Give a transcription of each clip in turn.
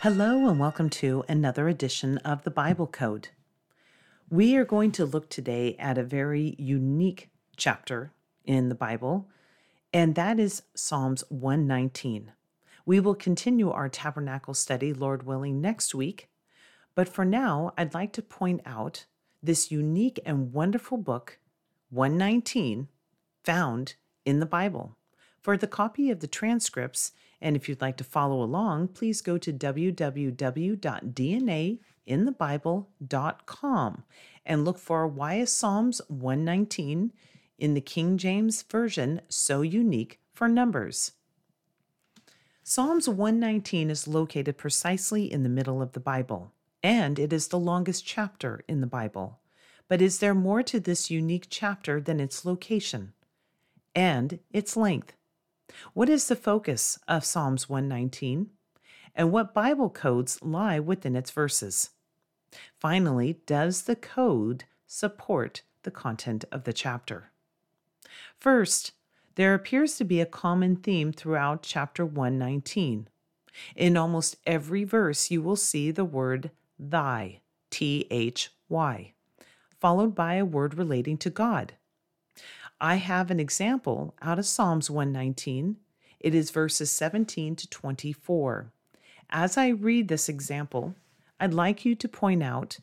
Hello, and welcome to another edition of the Bible Code. We are going to look today at a very unique chapter in the Bible, and that is Psalms 119. We will continue our tabernacle study, Lord willing, next week. But for now, I'd like to point out this unique and wonderful book, 119, found in the Bible. For the copy of the transcripts, and if you'd like to follow along, please go to www.dnainthebible.com and look for why is Psalms 119 in the King James Version so unique for numbers. Psalms 119 is located precisely in the middle of the Bible, and it is the longest chapter in the Bible. But is there more to this unique chapter than its location and its length? What is the focus of Psalms 119? And what Bible codes lie within its verses? Finally, does the code support the content of the chapter? First, there appears to be a common theme throughout chapter 119. In almost every verse, you will see the word thy, T H Y, followed by a word relating to God. I have an example out of Psalms 119. It is verses 17 to 24. As I read this example, I'd like you to point out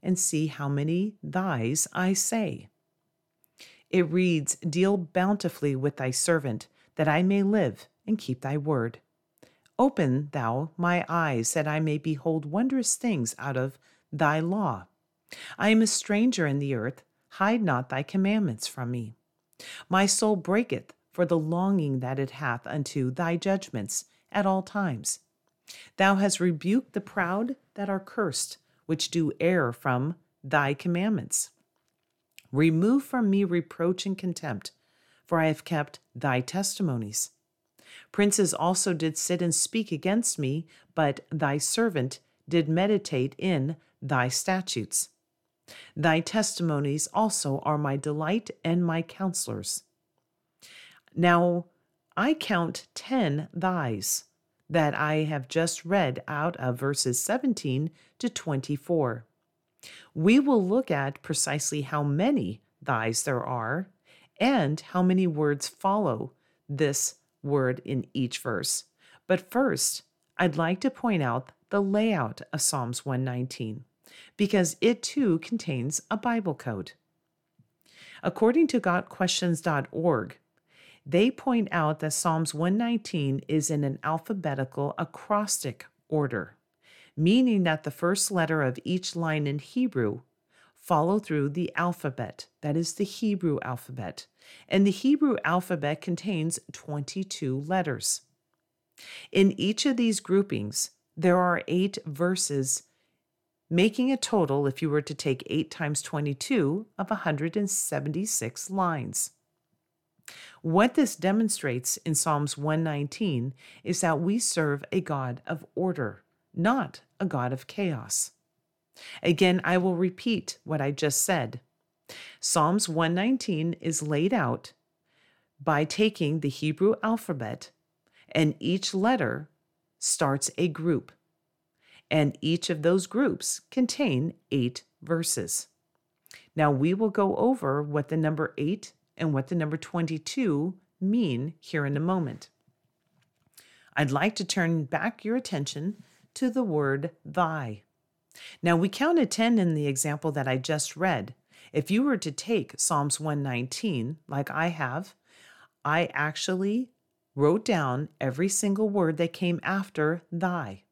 and see how many thys I say. It reads, Deal bountifully with thy servant, that I may live and keep thy word. Open thou my eyes, that I may behold wondrous things out of thy law. I am a stranger in the earth, hide not thy commandments from me. My soul breaketh for the longing that it hath unto thy judgments at all times. Thou hast rebuked the proud that are cursed, which do err from thy commandments. Remove from me reproach and contempt, for I have kept thy testimonies. Princes also did sit and speak against me, but thy servant did meditate in thy statutes. Thy testimonies also are my delight and my counselors. Now I count ten thys that I have just read out of verses 17 to 24. We will look at precisely how many thys there are and how many words follow this word in each verse. But first, I'd like to point out the layout of Psalms 119 because it too contains a Bible code. According to GotQuestions.org, they point out that Psalms 119 is in an alphabetical acrostic order, meaning that the first letter of each line in Hebrew follow through the alphabet, that is the Hebrew alphabet. And the Hebrew alphabet contains 22 letters. In each of these groupings, there are eight verses making a total, if you were to take 8 times 22, of 176 lines. What this demonstrates in Psalms 119 is that we serve a God of order, not a God of chaos. Again, I will repeat what I just said. Psalms 119 is laid out by taking the Hebrew alphabet, and each letter starts a group and each of those groups contain eight verses. Now we will go over what the number 8 and what the number 22 mean here in a moment. I'd like to turn back your attention to the word thy. Now we counted 10 in the example that I just read. If you were to take Psalms 119, like I have, I actually wrote down every single word that came after thy.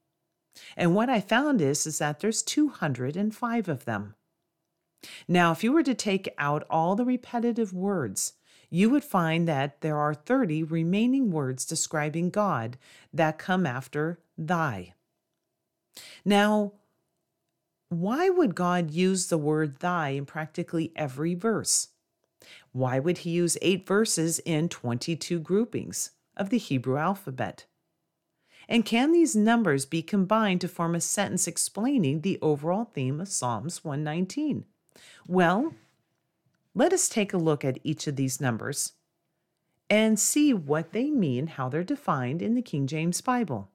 And what I found is, is that there's 205 of them. Now, if you were to take out all the repetitive words, you would find that there are 30 remaining words describing God that come after thy. Now, why would God use the word thy in practically every verse? Why would he use eight verses in 22 groupings of the Hebrew alphabet? And can these numbers be combined to form a sentence explaining the overall theme of Psalms 119? Well, let us take a look at each of these numbers and see what they mean, how they're defined in the King James Bible.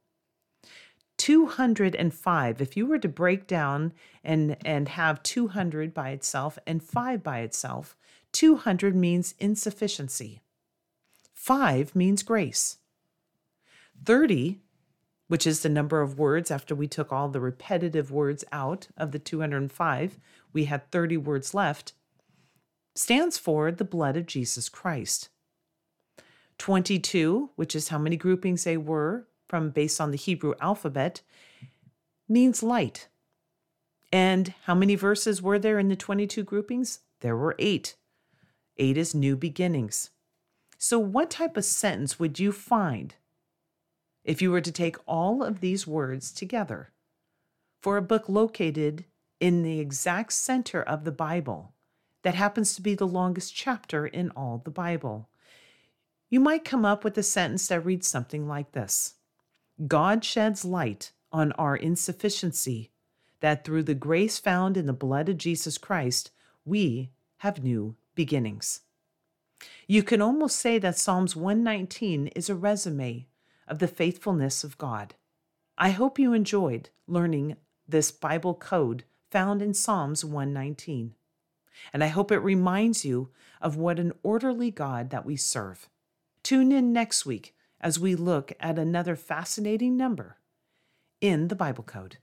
205 if you were to break down and and have 200 by itself and 5 by itself 200 means insufficiency 5 means grace 30 which is the number of words after we took all the repetitive words out of the 205 we had 30 words left stands for the blood of Jesus Christ 22 which is how many groupings they were from based on the Hebrew alphabet means light. And how many verses were there in the 22 groupings? There were eight. Eight is new beginnings. So, what type of sentence would you find if you were to take all of these words together for a book located in the exact center of the Bible that happens to be the longest chapter in all the Bible? You might come up with a sentence that reads something like this God sheds light on our insufficiency, that through the grace found in the blood of Jesus Christ, we have new beginnings. You can almost say that Psalms 119 is a resume of the faithfulness of God. I hope you enjoyed learning this Bible code found in Psalms 119. And I hope it reminds you of what an orderly God that we serve. Tune in next week as we look at another fascinating number in the Bible Code.